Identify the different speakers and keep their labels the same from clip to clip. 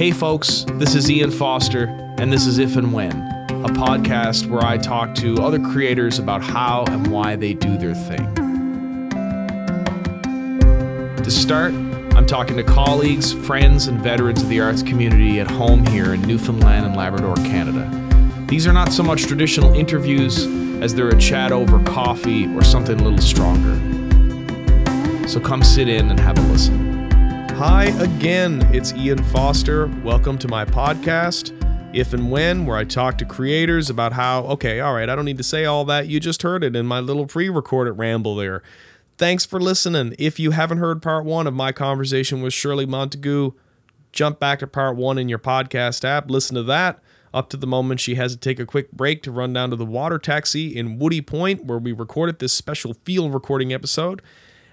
Speaker 1: Hey, folks, this is Ian Foster, and this is If and When, a podcast where I talk to other creators about how and why they do their thing. To start, I'm talking to colleagues, friends, and veterans of the arts community at home here in Newfoundland and Labrador, Canada. These are not so much traditional interviews as they're a chat over coffee or something a little stronger. So come sit in and have a listen. Hi again, it's Ian Foster. Welcome to my podcast, If and When, where I talk to creators about how, okay, all right, I don't need to say all that. You just heard it in my little pre recorded ramble there. Thanks for listening. If you haven't heard part one of my conversation with Shirley Montague, jump back to part one in your podcast app, listen to that. Up to the moment she has to take a quick break to run down to the water taxi in Woody Point, where we recorded this special field recording episode.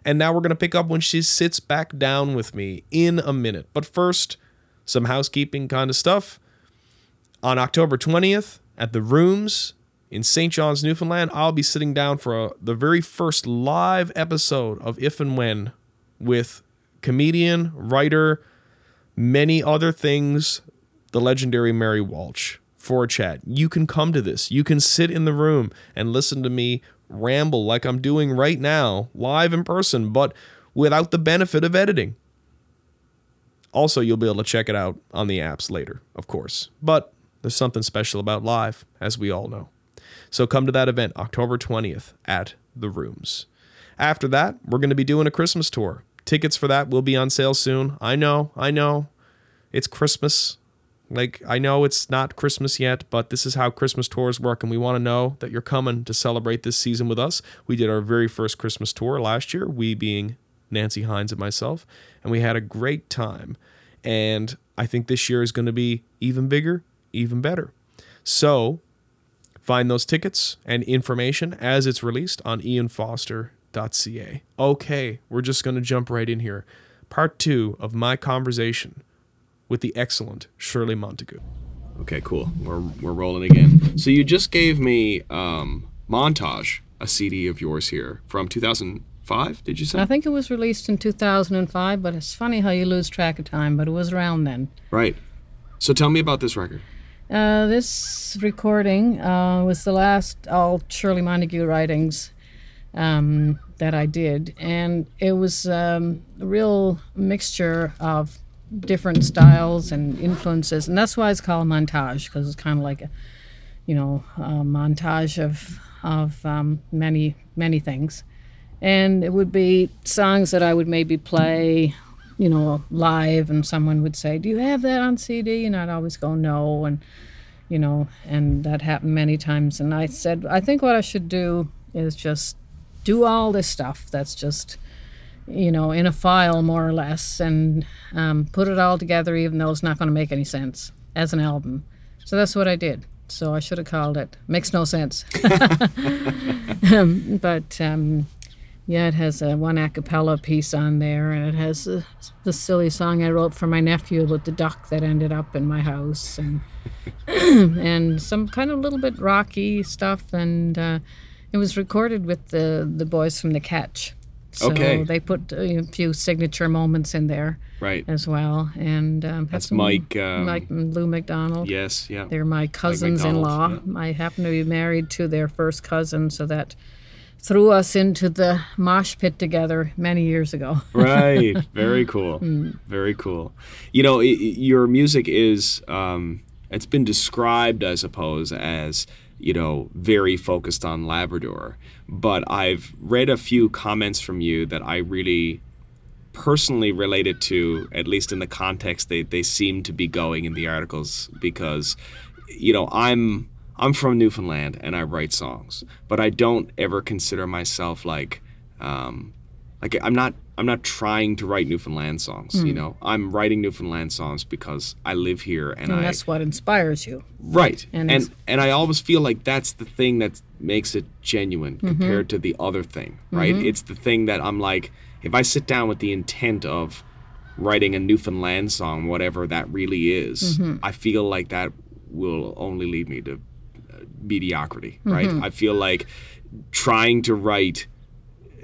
Speaker 1: And now we're going to pick up when she sits back down with me in a minute. But first, some housekeeping kind of stuff. On October 20th at the Rooms in St. John's, Newfoundland, I'll be sitting down for a, the very first live episode of If and When with comedian, writer, many other things, the legendary Mary Walsh for a chat. You can come to this. You can sit in the room and listen to me ramble like I'm doing right now, live in person, but without the benefit of editing. Also, you'll be able to check it out on the apps later, of course. But there's something special about live, as we all know. So come to that event October 20th at The Rooms. After that, we're going to be doing a Christmas tour. Tickets for that will be on sale soon. I know, I know. It's Christmas. Like, I know it's not Christmas yet, but this is how Christmas tours work, and we want to know that you're coming to celebrate this season with us. We did our very first Christmas tour last year, we being Nancy Hines and myself, and we had a great time. And I think this year is going to be even bigger, even better. So, find those tickets and information as it's released on ianfoster.ca. Okay, we're just going to jump right in here. Part two of my conversation with the excellent Shirley Montague. Okay, cool. We're, we're rolling again. So you just gave me um, Montage, a CD of yours here from 2005, did you say?
Speaker 2: I think it was released in 2005, but it's funny how you lose track of time, but it was around then.
Speaker 1: Right. So tell me about this record.
Speaker 2: Uh, this recording uh, was the last all Shirley Montague writings um, that I did, and it was um, a real mixture of different styles and influences, and that's why it's called montage because it's kind of like a, you know, a montage of of um, many many things, and it would be songs that I would maybe play, you know, live, and someone would say, "Do you have that on CD?" And I'd always go, "No," and you know, and that happened many times. And I said, I think what I should do is just do all this stuff that's just you know, in a file more or less, and um, put it all together, even though it's not going to make any sense as an album. So that's what I did. So I should have called it. Makes no sense. um, but um, yeah, it has a one a cappella piece on there, and it has a, the silly song I wrote for my nephew about the duck that ended up in my house, and and some kind of little bit rocky stuff, and uh, it was recorded with the the boys from the Catch. So
Speaker 1: Okay.
Speaker 2: they put a few signature moments in there
Speaker 1: Right.
Speaker 2: as well, and um,
Speaker 1: That's
Speaker 2: some-
Speaker 1: Mike, um,
Speaker 2: Mike and Lou McDonald.
Speaker 1: Yes, yeah.
Speaker 2: They're my cousins-in-law.
Speaker 1: McDonald,
Speaker 2: I happen to be married to their first cousin, so that threw us into the mosh pit together many years ago.
Speaker 1: right very cool very cool you know i i- your music is um it's been described i suppose as you know very focused on labrador. But i've read a few comments from you that i really personally related to at least in the context they, they seem to be going in the articles because you know i'm i'm from newfoundland and i write songs but i don't ever consider myself like um, like I'm not I'm not trying to write Newfoundland songs. You know, I'm writing Newfoundland songs because I live here and,
Speaker 2: And
Speaker 1: I
Speaker 2: that's what inspires you.
Speaker 1: right
Speaker 2: and
Speaker 1: and and I always feel like that's the thing that makes it genuine
Speaker 2: Mm-hmm.
Speaker 1: compared to the other thing. Right? It's the thing that I'm like if I sit down with the intent of writing a Newfoundland song, whatever that really is,
Speaker 2: Mm-hmm.
Speaker 1: I feel like that will only lead me to uh, mediocrity. Right?
Speaker 2: Mm-hmm.
Speaker 1: I feel like trying to write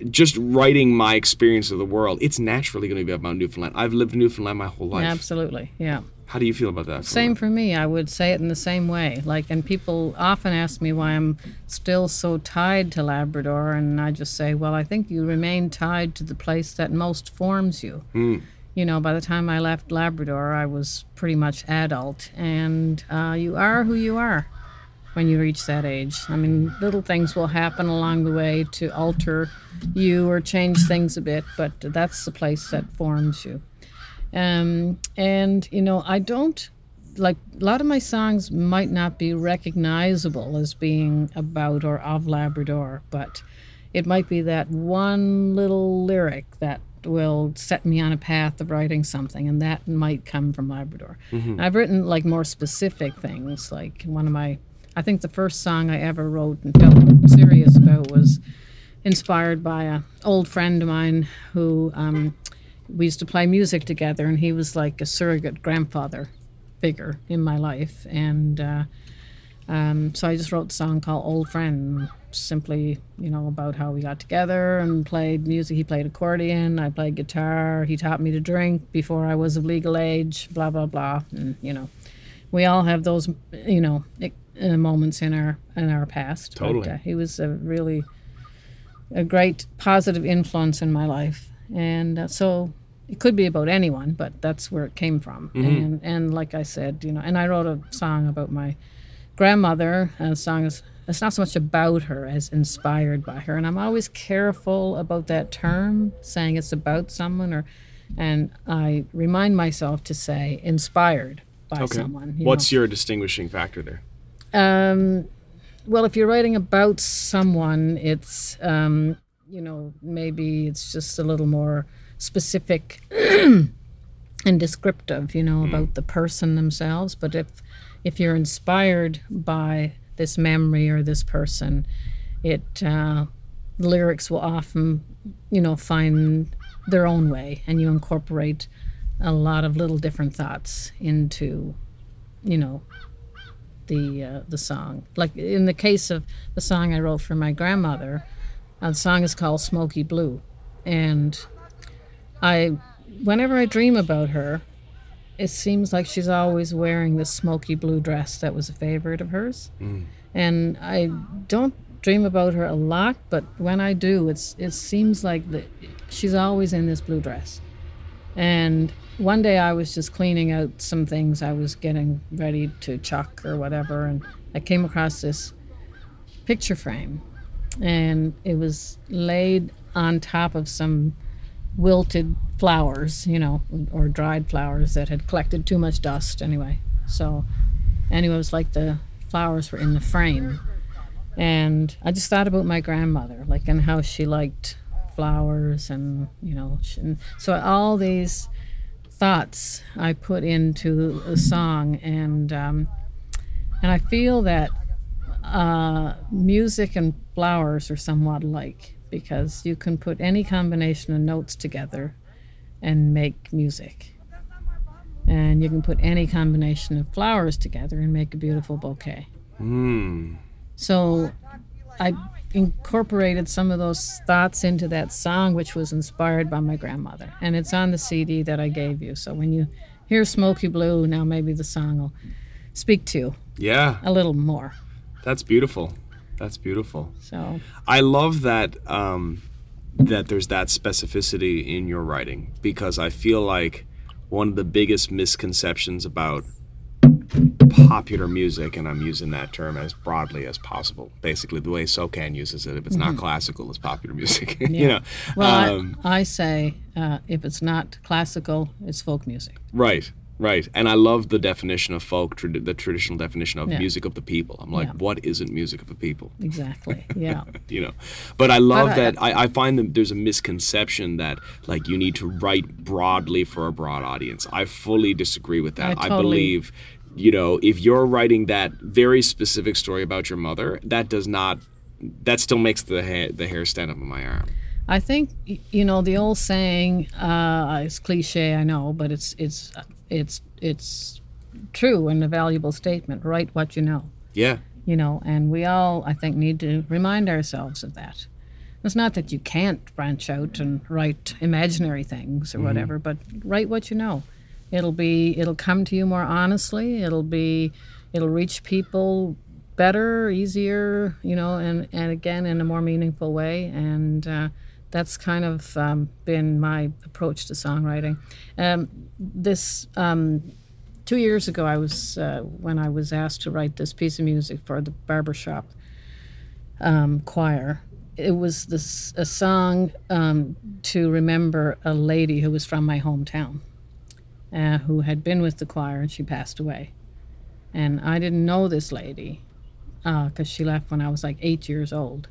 Speaker 1: just writing my experience of the world, it's naturally going to be about Newfoundland. I've lived in Newfoundland my whole life.
Speaker 2: Absolutely, yeah.
Speaker 3: How do you feel about that?
Speaker 2: Same for me. I would say it in the same way. Like, and people often ask me why I'm still so tied to Labrador, and I just say, well, I think you remain tied to the place that most forms you.
Speaker 3: Mm.
Speaker 2: You know, by the time I left Labrador, I was pretty much adult, and uh, you are who you are when you reach that age. I mean, little things will happen along the way to alter you or change things a bit, but that's the place that forms you. Um, and, you know, I don't like a lot of my songs might not be recognizable as being about or of Labrador, but it might be that one little lyric that will set me on a path of writing something, and that might come from Labrador.
Speaker 3: Mm-hmm.
Speaker 2: I've written like more specific things, like one of my, I think the first song I ever wrote and felt serious about was inspired by a old friend of mine who um, we used to play music together, and he was like a surrogate grandfather figure in my life. And uh, um, so I just wrote a song called Old Friend, simply, you know, about how we got together and played music. He played accordion, I played guitar. He taught me to drink before I was of legal age, blah, blah, blah. And, you know, we all have those, you know, uh, moments in our in our past.
Speaker 3: Totally.
Speaker 2: But, uh, he was a really a great positive influence in my life. And uh, so it could be about anyone, but that's where it came from.
Speaker 3: Mm-hmm.
Speaker 2: And and like I said, you know, and I wrote a song about my grandmother. And the song is it's not so much about her as inspired by her. And I'm always careful about that term, saying it's about someone, or and I remind myself to say inspired by
Speaker 3: Okay.
Speaker 2: someone. you
Speaker 3: What's your distinguishing factor there?
Speaker 2: um, well, if you're writing about someone, it's um, you know maybe it's just a little more specific and descriptive, you know, about the person themselves. But if if you're inspired by this memory or this person, it uh, lyrics will often, you know, find their own way, and you incorporate a lot of little different thoughts into, you know, the uh, the song. Like in the case of the song I wrote for my grandmother, uh, the song is called "Smoky Blue," and I, whenever I dream about her, it seems like she's always wearing this smoky blue dress that was a favorite of hers, and I don't dream about her a lot, but when I do, it's it seems like that she's always in this blue dress, and one day I was just cleaning out some things I was getting ready to chuck or whatever, and I came across this picture frame, and it was laid on top of some wilted flowers, you know, or dried flowers that had collected too much dust anyway. So, anyway, it was like the flowers were in the frame. And I just thought about my grandmother, like, and how she liked flowers, and, you know, sh- and so all these thoughts I put into a song, and, um, and I feel that uh, music and flowers are somewhat alike because you can put any combination of notes together and make music. And you can put any combination of flowers together and make a beautiful bouquet.
Speaker 3: Hmm.
Speaker 2: So I incorporated some of those thoughts into that song, which was inspired by my grandmother. And it's on the CD that I gave you. So when you hear Smoky Blue, now maybe the song will speak to you
Speaker 3: Yeah,
Speaker 2: a little more.
Speaker 3: that's beautiful. That's beautiful.
Speaker 2: So
Speaker 3: I love that um, that there's that specificity in your writing because I feel like one of the biggest misconceptions about popular music, and I'm using that term as broadly as possible. Basically, the way SOCAN uses it, if it's not classical, it's popular music. you
Speaker 2: Mm-hmm.
Speaker 3: Know,
Speaker 2: Well,
Speaker 3: um,
Speaker 2: I, I say uh, if it's not classical, it's folk music.
Speaker 3: right, right. And I love the definition of folk, trad- the traditional definition of
Speaker 2: Yeah.
Speaker 3: music of the people. I'm like,
Speaker 2: Yeah.
Speaker 3: what isn't music of the people?
Speaker 2: Exactly. Yeah.
Speaker 3: you know but i love
Speaker 2: I-
Speaker 3: that I, I find that there's a misconception that like you need to write broadly for a broad audience i fully disagree with that
Speaker 2: I
Speaker 3: i, believe you know if you're writing that very specific story about your mother that does not that still makes the hair the hair stand up on my arm
Speaker 2: I think you know the old saying. Uh, it's cliche, I know, but it's it's it's it's true and a valuable statement. Write what you know.
Speaker 3: yeah
Speaker 2: you know, and we all, I think, need to remind ourselves of that. It's not that you can't branch out and write imaginary things or whatever, but write what you know. It'll be it'll come to you more honestly. It'll be it'll reach people better, easier, you know, and and again in a more meaningful way. And uh, that's kind of um, been my approach to songwriting. Um, this um, two years ago, I was uh, when I was asked to write this piece of music for the barbershop um, choir. It was this a song um, to remember a lady who was from my hometown, uh, who had been with the choir and she passed away, and I didn't know this lady because uh, she left when I was like eight years old.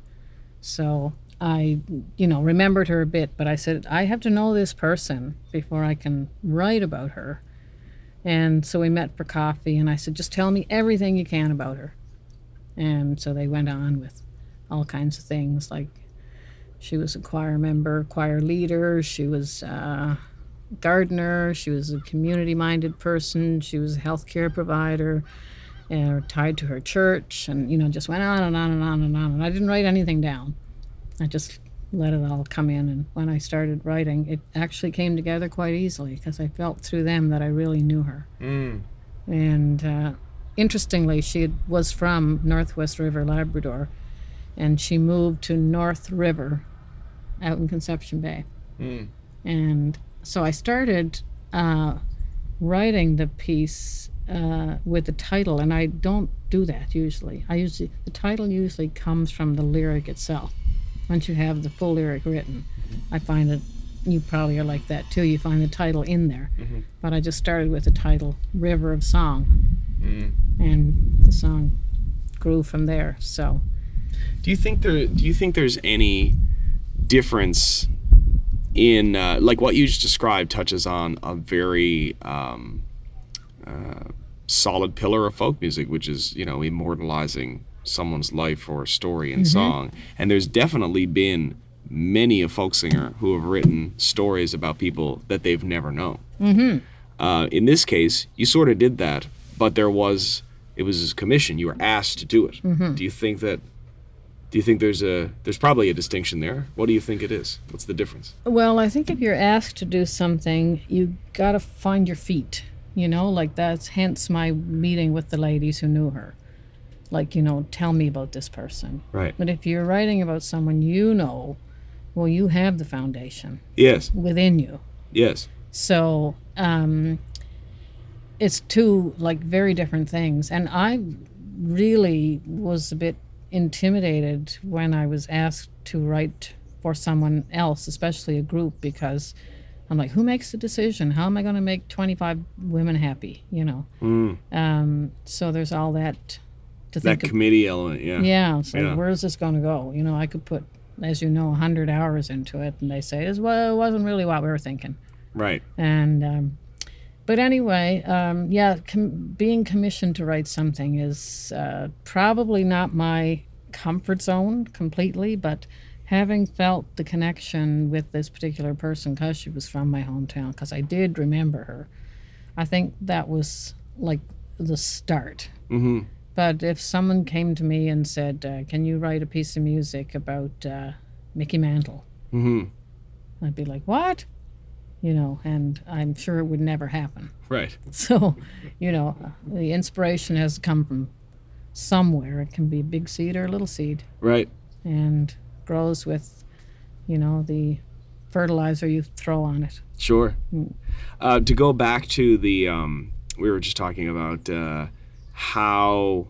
Speaker 2: So I, you know, remembered her a bit, but I said I have to know this person before I can write about her. And so we met for coffee, and I said, just tell me everything you can about her. And so they went on with all kinds of things like she was a choir member, choir leader, she was a gardener, she was a community minded person, she was a healthcare provider, and tied to her church, and you know, just went on and on and on and on. And I didn't write anything down. I just let it all come in. And when I started writing, it actually came together quite easily because I felt through them that I really knew her.
Speaker 1: Mm.
Speaker 2: And uh, interestingly, she was from Northwest River, Labrador, and she moved to North River out in Conception Bay.
Speaker 1: Mm.
Speaker 2: And so I started uh, writing the piece uh, with the title, and I don't do that usually. I usually the title usually comes from the lyric itself. Once you have the full lyric written, I find that you probably are like that too. You find the title in there,
Speaker 1: Mm-hmm.
Speaker 2: but I just started with the title "River of Song,"
Speaker 1: Mm.
Speaker 2: and the song grew from there. So
Speaker 3: Do you think there? Do you think there's any difference in uh, like what you just described touches on a very um, uh, solid pillar of folk music, which is you know immortalizing someone's life or story in song. And there's definitely been many a folk singer who have written stories about people that they've never known.
Speaker 2: Mm-hmm.
Speaker 3: Uh, in this case, you sort of did that, but there was it was a commission. You were asked to do it. Do you think that? Do you think there's a there's probably a distinction there? What do you think it is? What's the difference?
Speaker 2: Well, I think if you're asked to do something, you gotta find your feet. You know, like that's hence my meeting with the ladies who knew her. Like, you know, tell me about this person.
Speaker 3: Right.
Speaker 2: But if you're writing about someone you know, well, you have the foundation
Speaker 3: Yes.
Speaker 2: within you.
Speaker 3: Yes.
Speaker 2: So um, it's two like very different things. And I really was a bit intimidated when I was asked to write for someone else, especially a group, because I'm like, who makes the decision? How am I going to make 25 women happy? You know.
Speaker 3: Mm.
Speaker 2: Um, so there's all that to
Speaker 3: That
Speaker 2: think. of.
Speaker 3: committee element. Yeah.
Speaker 2: Yeah. So
Speaker 3: Yeah.
Speaker 2: where's this going to go? You know, I could put, as you know, 100 hours into it, and they say, well, it wasn't really what we were thinking.
Speaker 3: Right.
Speaker 2: And um, but anyway, um, yeah, com- being commissioned to write something is uh, probably not my comfort zone completely, but having felt the connection with this particular person because she was from my hometown, because I did remember her, I think that was like the start.
Speaker 3: Mm-hmm.
Speaker 2: But if someone came to me and said, uh, "Can you write a piece of music about uh, Mickey Mantle?"
Speaker 3: Mm-hmm.
Speaker 2: I'd be like, "What?" You know, and I'm sure it would never happen.
Speaker 3: Right.
Speaker 2: So, you know, the inspiration has come from somewhere. It can be a big seed or a little seed,
Speaker 3: Right.
Speaker 2: and grows with, you know, the fertilizer you throw on it.
Speaker 3: Sure.
Speaker 2: Mm.
Speaker 3: Uh, to go back to the, um, we were just talking about uh, how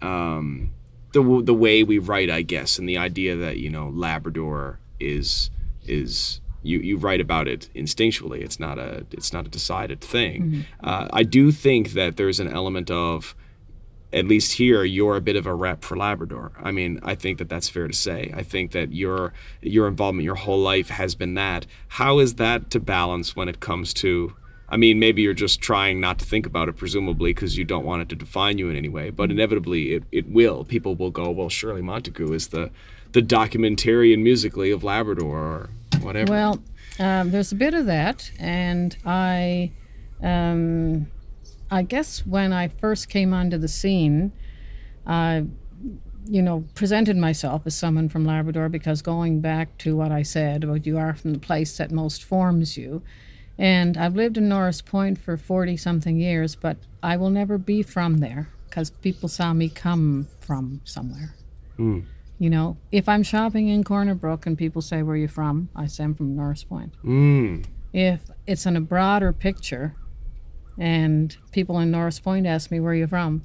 Speaker 3: um, the the way we write, I guess, and the idea that you know Labrador is is you, you write about it instinctually. It's not a it's not a decided thing. Uh, I do think that there's an element of at least here you're a bit of a rep for Labrador. I mean, I think that that's fair to say. I think that your your involvement your whole life has been that. How is that to balance when it comes to I mean, maybe you're just trying not to think about it, presumably, because you don't want it to define you in any way. But inevitably, it, it will. People will go, well, Shirley Montague is the the documentarian musically of Labrador or whatever.
Speaker 2: Well, um, there's a bit of that, and I, um, I guess when I first came onto the scene, I, you know, presented myself as someone from Labrador because going back to what I said about you are from the place that most forms you, And I've lived in Norris Point for 40 something years, but I will never be from there because people saw me come from somewhere.
Speaker 3: Mm.
Speaker 2: You know, if I'm shopping in Corner Brook and people say, Where are you from? I say, I'm from Norris Point.
Speaker 3: Mm.
Speaker 2: If it's in a broader picture and people in Norris Point ask me, Where are you from?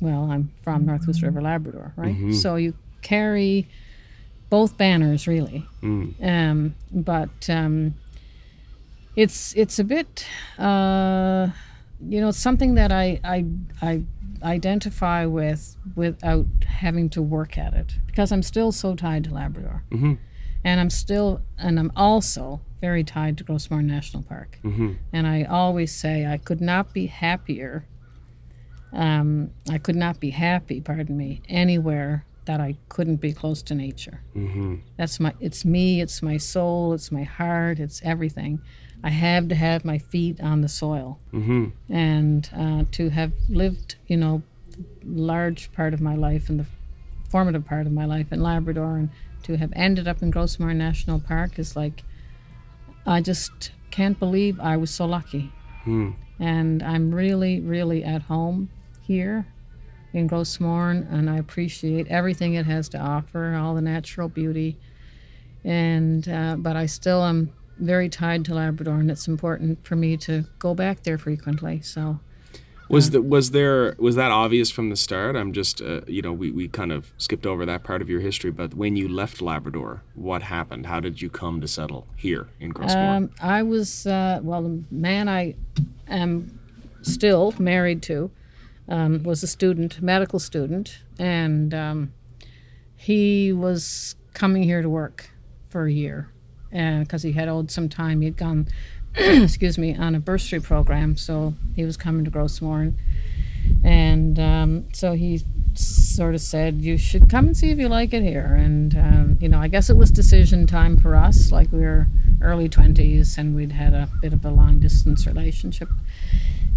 Speaker 2: Well, I'm from Northwest River, Labrador, right? So you carry both banners, really.
Speaker 3: Mm.
Speaker 2: Um, but um, it's it's a bit, uh, you know, something that I, I I identify with without having to work at it because I'm still so tied to Labrador,
Speaker 3: Mhm.
Speaker 2: and I'm still and I'm also very tied to Gros Morne National Park.
Speaker 3: Mhm.
Speaker 2: And I always say I could not be happier. Um, I could not be happy, pardon me, anywhere that I couldn't be close to nature.
Speaker 3: Mhm.
Speaker 2: That's my. It's me. It's my soul. It's my heart. It's everything. I have to have my feet on the soil,
Speaker 3: Mhm.
Speaker 2: and uh, to have lived, you know, large part of my life and the formative part of my life in Labrador, and to have ended up in Gros Morne National Park is like, I just can't believe I was so lucky,
Speaker 3: Mm.
Speaker 2: and I'm really, really at home here in Gros Morne, and I appreciate everything it has to offer, all the natural beauty. And uh, but I still am very tied to Labrador, and it's important for me to go back there frequently. So
Speaker 3: Was the was there was that obvious from the start? I'm just uh, you know we, we kind of skipped over that part of your history, but when you left Labrador, what happened? How did you come to settle here in Gros Morne?
Speaker 2: um, I was uh, well, the man I am still married to um, was a student, medical student, and um, he was coming here to work for a year because he had owed some time. He had gone, excuse me, on a bursary program, so he was coming to Gros Morne. And um, so he sort of said, You should come and see if you like it here. And, um, you know, I guess it was decision time for us. Like we were early 20s and we'd had a bit of a long distance relationship.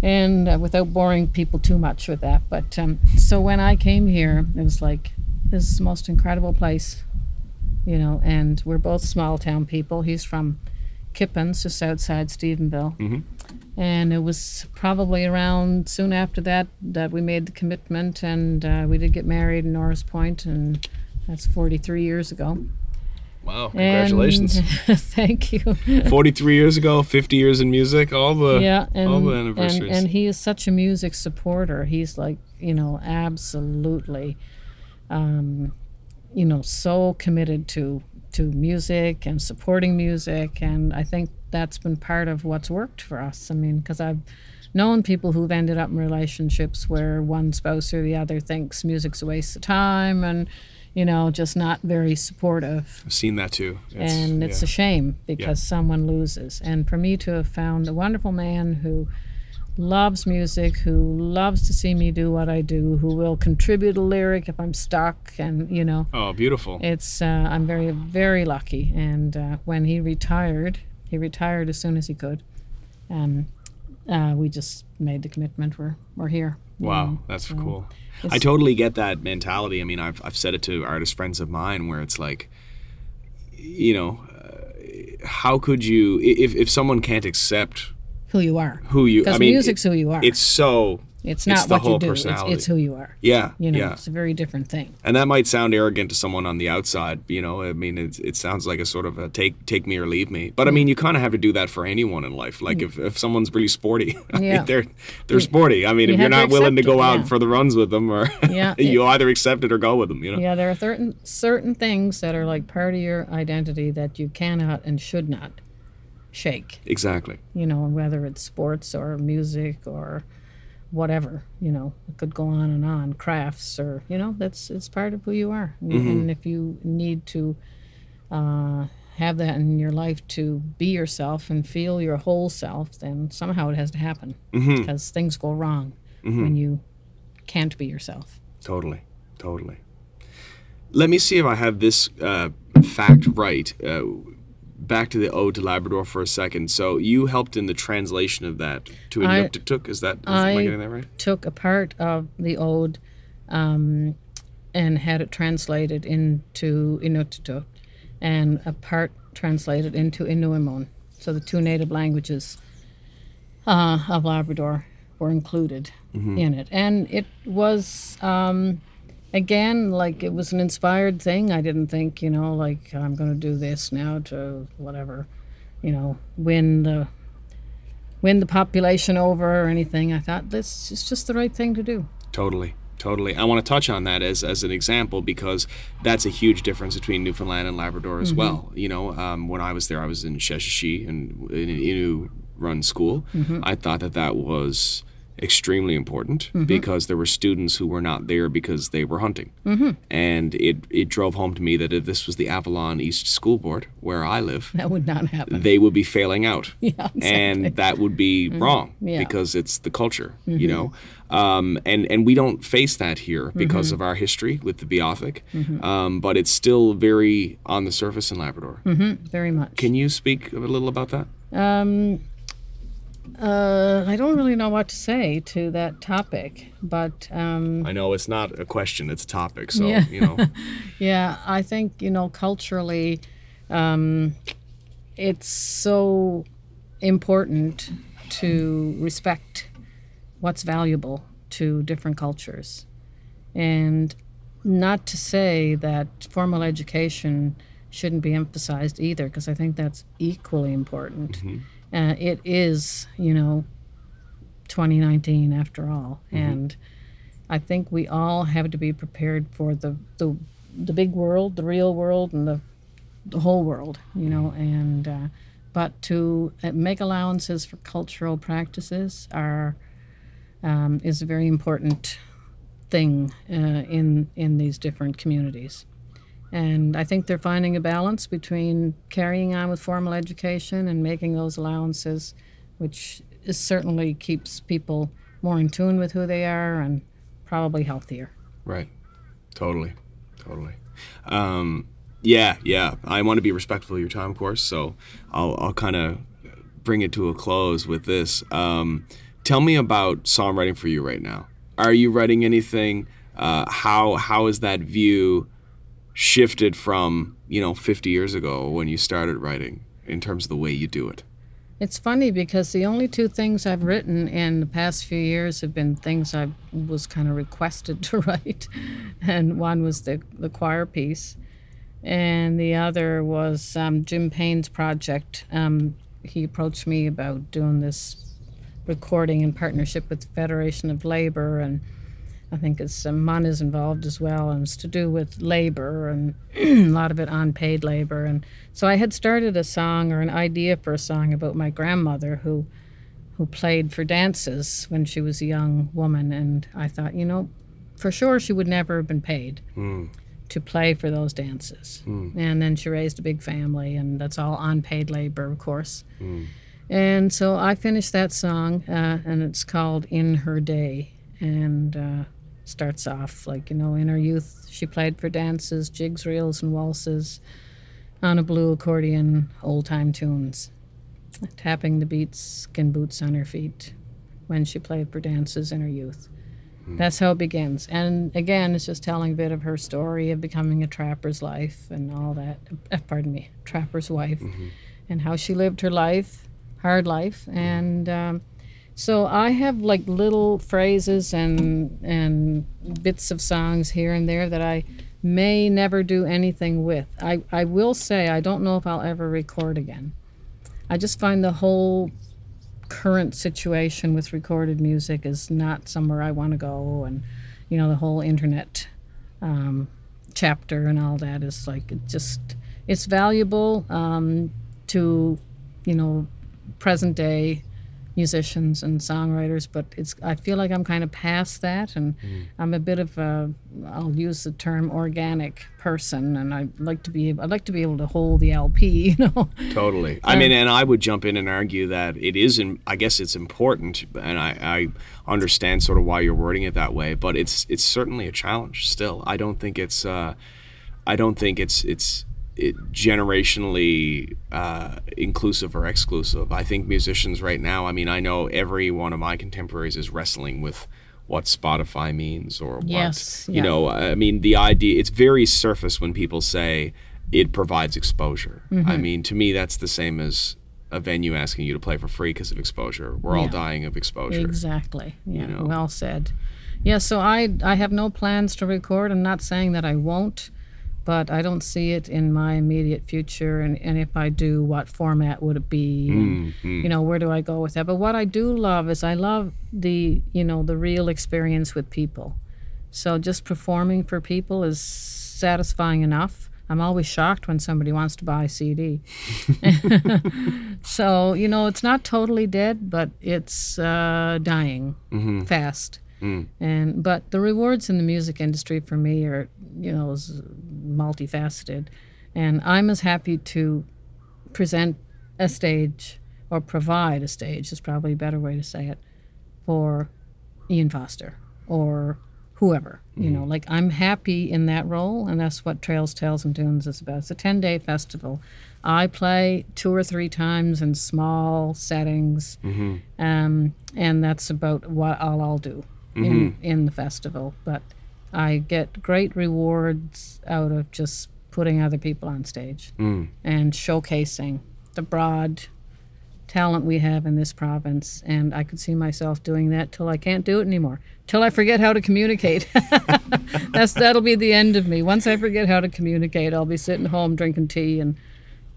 Speaker 2: And uh, without boring people too much with that. But um, so when I came here, it was like, This is the most incredible place you know, and we're both small town people. He's from Kippens, just outside Stephenville.
Speaker 3: Mhm.
Speaker 2: And it was probably around soon after that that we made the commitment, and uh, we did get married in Norris Point, and that's 43 years ago.
Speaker 3: wow,
Speaker 2: And-
Speaker 3: congratulations!
Speaker 2: thank you.
Speaker 3: 43 years ago, 50 years in music, all the
Speaker 2: yeah, and,
Speaker 3: all the
Speaker 2: and
Speaker 3: anniversaries.
Speaker 2: and he is such a music supporter. He's like, you know, absolutely, um, you know, so committed to to music and supporting music, and I think that's been part of what's worked for us. I mean, because I've known people who've ended up in relationships where one spouse or the other thinks music's a waste of time, and you know, just not very supportive
Speaker 3: I've seen that too. It's-
Speaker 2: and it's
Speaker 3: yeah.
Speaker 2: a shame because someone loses. And for me to have found a wonderful man who loves music, who loves to see me do what I do, who will contribute a lyric if I'm stuck, and you know,
Speaker 3: oh beautiful.
Speaker 2: it's uh, I'm very very lucky. And uh, when he retired, he retired as soon as he could. Um, uh, we just made the commitment. We're we're here.
Speaker 3: Wow,
Speaker 2: know,
Speaker 3: that's
Speaker 2: so
Speaker 3: cool. I totally get that mentality. I mean, I've, I've said it to artist friends of mine where it's like, you know, uh, how could you, if, if someone can't accept
Speaker 2: Who you are.
Speaker 3: who you,
Speaker 2: Because
Speaker 3: I mean,
Speaker 2: music's who you are.
Speaker 3: it's so,
Speaker 2: It's
Speaker 3: it's
Speaker 2: not
Speaker 3: the
Speaker 2: what you do. It's,
Speaker 3: personality.
Speaker 2: it's who you are.
Speaker 3: yeah,
Speaker 2: You know,
Speaker 3: yeah.
Speaker 2: it's a very different thing.
Speaker 3: And that might sound arrogant to someone on the outside, you know. I mean, it, it sounds like a sort of a take take me or leave me. But I mm. mean, you kind of have to do that for anyone in life. Like mm. if, if someone's really sporty, I mean, they're they're sporty. I mean,
Speaker 2: you
Speaker 3: if you're not willing to go
Speaker 2: it,
Speaker 3: out
Speaker 2: yeah.
Speaker 3: for the runs with them, or
Speaker 2: Yeah,
Speaker 3: you either accept it or go with them. You know.
Speaker 2: Yeah, there are certain certain things that are like part of your identity that you cannot and should not shake.
Speaker 3: Exactly.
Speaker 2: You know, whether it's sports or music or whatever. You know, it could go on and on. Crafts or you know, that's it's part of who you are. And, and if you need to uh, have that in your life to be yourself and feel your whole self, then somehow it has to happen
Speaker 3: Mm-hmm.
Speaker 2: because things go wrong when you can't be yourself.
Speaker 3: Totally, totally. Let me see if I have this uh, fact right. Uh, back to the Ode to Labrador for a second. So you helped in the translation of that to
Speaker 2: I-
Speaker 3: Inuktitut. Is that is, am I
Speaker 2: I-
Speaker 3: getting that right?
Speaker 2: took a part of the ode um, and had it translated into Inuktitut and a part translated into Innu-aimun. So the two native languages uh, of Labrador were included in it, and it was. Um, again, like it was an inspired thing. I didn't think, you know, like I'm going to do this now to whatever, you know, win the win the population over or anything. I thought this is just the right thing to do.
Speaker 3: Totally. Totally. I want to touch on that as, as an example because that's a huge difference between Newfoundland and Labrador as well. You know, um, when I was there, I was in Sheshatshiu and in an Innu run school. I thought that that was extremely important because there were students who were not there because they were hunting. And it, it drove home to me that if this was the Avalon East School Board, where I live,
Speaker 2: That would not happen.
Speaker 3: they would be failing out.
Speaker 2: Yeah, exactly. Mm-hmm.
Speaker 3: And that would be wrong
Speaker 2: Yeah. Mm-hmm.
Speaker 3: because it's the culture, you know? Um, and, and we don't face that here because
Speaker 2: Mm-hmm.
Speaker 3: of our history with the Beothuk, um, but it's still very on the surface in Labrador.
Speaker 2: Very much.
Speaker 3: Can you speak a little about that?
Speaker 2: Um, uh, I don't really know what to say to that topic, but um,
Speaker 3: I know it's not a question, it's a topic. So,
Speaker 2: Yeah.
Speaker 3: you know,
Speaker 2: Yeah, I think, you know, culturally, um, it's so important to respect what's valuable to different cultures. And not to say that formal education shouldn't be emphasized either, because I think that's equally important. Uh, it is, you know, 2019 after all. And I think we all have to be prepared for the, the the big world, the real world, and the the whole world, you know. And uh, but to uh, make allowances for cultural practices are um, is a very important thing uh, in in these different communities. And I think they're finding a balance between carrying on with formal education and making those allowances, which is certainly keeps people more in tune with who they are and probably healthier.
Speaker 3: right. Totally. Totally. Um, yeah, yeah. I want to be respectful of your time, of course. So I'll, I'll kind of bring it to a close with this. Um, tell me about songwriting for you right now. Are you writing anything? Uh, how how is that view shifted from you know 50 years ago when you started writing in terms of the way you do it?
Speaker 2: It's funny because the only two things I've written in the past few years have been things I was kind of requested to write, and one was the the choir piece, and the other was um, Jim Payne's project. Um, he approached me about doing this recording in partnership with the Federation of Labor, and I think it's um, MUN is involved as well, and it's to do with labor and a lot of it unpaid labor. And so I had started a song or an idea for a song about my grandmother who who played for dances when she was a young woman, and I thought, you know, for sure she would never have been paid to play for those dances. And then she raised a big family, and that's all unpaid labor, of course. And so I finished that song, uh, and it's called "In Her Day," and uh, starts off like you know, in her youth, she played for dances, jigs, reels, and waltzes on a blue accordion, old-time tunes, tapping the beats, skin boots on her feet, when she played for dances in her youth. That's how it begins. And again, it's just telling a bit of her story of becoming a trapper's life and all that. Uh, pardon me, trapper's wife, and how she lived her life, hard life. And um, so I have like little phrases and and bits of songs here and there that I may never do anything with. I, I will say I don't know if I'll ever record again. I just find the whole current situation with recorded music is not somewhere I want to go, and you know the whole internet um, chapter and all that is like it just it's valuable um, to you know present day musicians and songwriters, but it's I feel like I'm kind of past that, and I'm a bit of a I'll use the term organic person, and I like to be I'd like to be able to hold the LP, you know.
Speaker 3: Totally. I mean, and I would jump in and argue that it is, in, I guess it's important, and I, I understand sort of why you're wording it that way, but it's it's certainly a challenge still. I don't think it's, uh, I don't think it's it's it generationally uh, inclusive or exclusive. I think musicians right now. I mean, I know every one of my contemporaries is wrestling with what Spotify means or what
Speaker 2: Yes,
Speaker 3: you know. I mean, the idea it's very surface when people say it provides exposure.
Speaker 2: Mm-hmm.
Speaker 3: I mean, to me, that's the same as a venue asking you to play for free because of exposure. We're all dying of exposure.
Speaker 2: Exactly. Yeah.
Speaker 3: know.
Speaker 2: Well said. Yeah. So I I have no plans to record. I'm not saying that I won't, but I don't see it in my immediate future. And, and if I do, what format would it be? And,
Speaker 3: Mhm.
Speaker 2: You know, where do I go with that? But what I do love is I love the you know the real experience with people. So just performing for people is satisfying enough. I'm always shocked when somebody wants to buy a CD. so you know it's not totally dead, but it's uh, dying
Speaker 3: Mhm.
Speaker 2: fast.
Speaker 3: Mm.
Speaker 2: And but the rewards in the music industry for me are you know is multifaceted, and I'm as happy to present a stage or provide a stage is probably a better way to say it for Ian Foster or whoever. You know, like I'm happy in that role, and that's what Trails, Tales, and Tunes is about. It's a 10 day festival. I play two or three times in small settings, um, and that's about what all I'll do in, in the festival. But I get great rewards out of just putting other people on stage
Speaker 3: Mm.
Speaker 2: and showcasing the broad talent we have in this province. And I could see myself doing that till I can't do it anymore, till I forget how to communicate. That's that'll be the end of me. Once I forget how to communicate, I'll be sitting home drinking tea and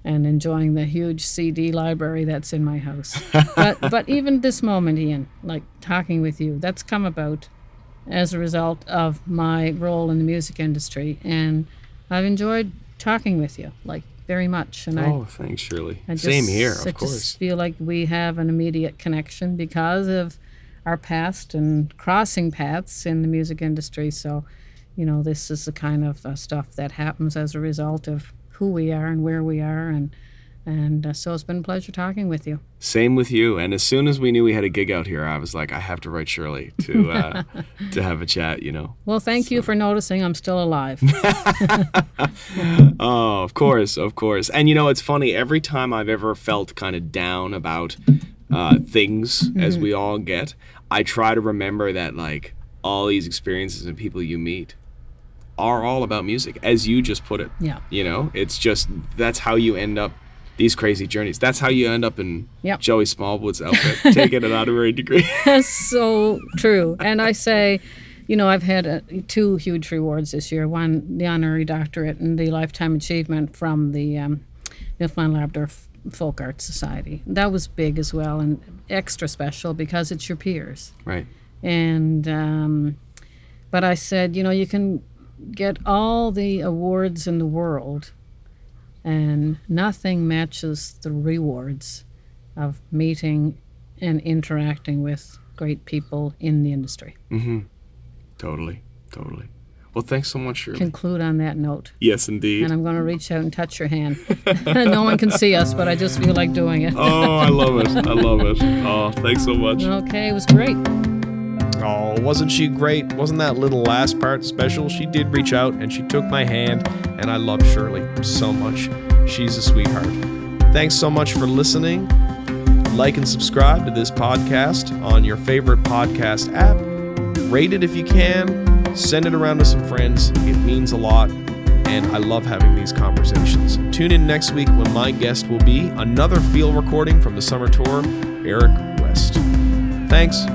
Speaker 2: and enjoying the huge CD library that's in my house. but but even this moment, Ian, like talking with you, that's come about as a result of my role in the music industry, and I've enjoyed talking with you like very much. And I
Speaker 3: Oh, thanks, Shirley.
Speaker 2: I just,
Speaker 3: Same here,
Speaker 2: I
Speaker 3: of course.
Speaker 2: just feel like we have an immediate connection because of our past and crossing paths in the music industry. So, you know, this is the kind of uh, stuff that happens as a result of who we are and where we are, and and uh, so it's been a pleasure talking with you.
Speaker 3: Same with you. And as soon as we knew we had a gig out here, I was like, I have to write Shirley to uh, to have a chat. You know.
Speaker 2: Well, thank you for noticing I'm still alive.
Speaker 3: Oh, of course, of course. And you know, it's funny. Every time I've ever felt kind of down about uh, things, as we all get, I try to remember that like all these experiences and people you meet are all about music, as you just put it.
Speaker 2: yeah.
Speaker 3: You know, it's just that's how you end up these crazy journeys. That's how you end up in
Speaker 2: Yep.
Speaker 3: Joey Smallwood's outfit, taking an honorary degree.
Speaker 2: That's so true. And I say, you know, I've had uh, two huge rewards this year. One, the honorary doctorate and the lifetime achievement from the um, Newfoundland Labrador Folk Arts Society. That was big as well and extra special because it's your peers.
Speaker 3: right.
Speaker 2: And um, but I said, you know, you can get all the awards in the world, and nothing matches the rewards of meeting and interacting with great people in the industry.
Speaker 3: Mm-hmm. Totally. Totally. Well, thanks so much, Shirley.
Speaker 2: Conclude on that note.
Speaker 3: yes, indeed.
Speaker 2: And I'm going to reach out and touch your hand. no one can see us, but I just feel like doing it.
Speaker 3: Oh, I love it. I love it. Oh, thanks so much.
Speaker 2: Okay, it was great.
Speaker 1: Wasn't she great? Wasn't that little last part special? She did reach out and she took my hand, and I love Shirley so much. She's a sweetheart. Thanks so much for listening. Like and subscribe to this podcast on your favorite podcast app. Rate it if you can. Send it around to some friends. It means a lot. And I love having these conversations. Tune in next week when my guest will be another field recording from the summer tour, Eric West. Thanks.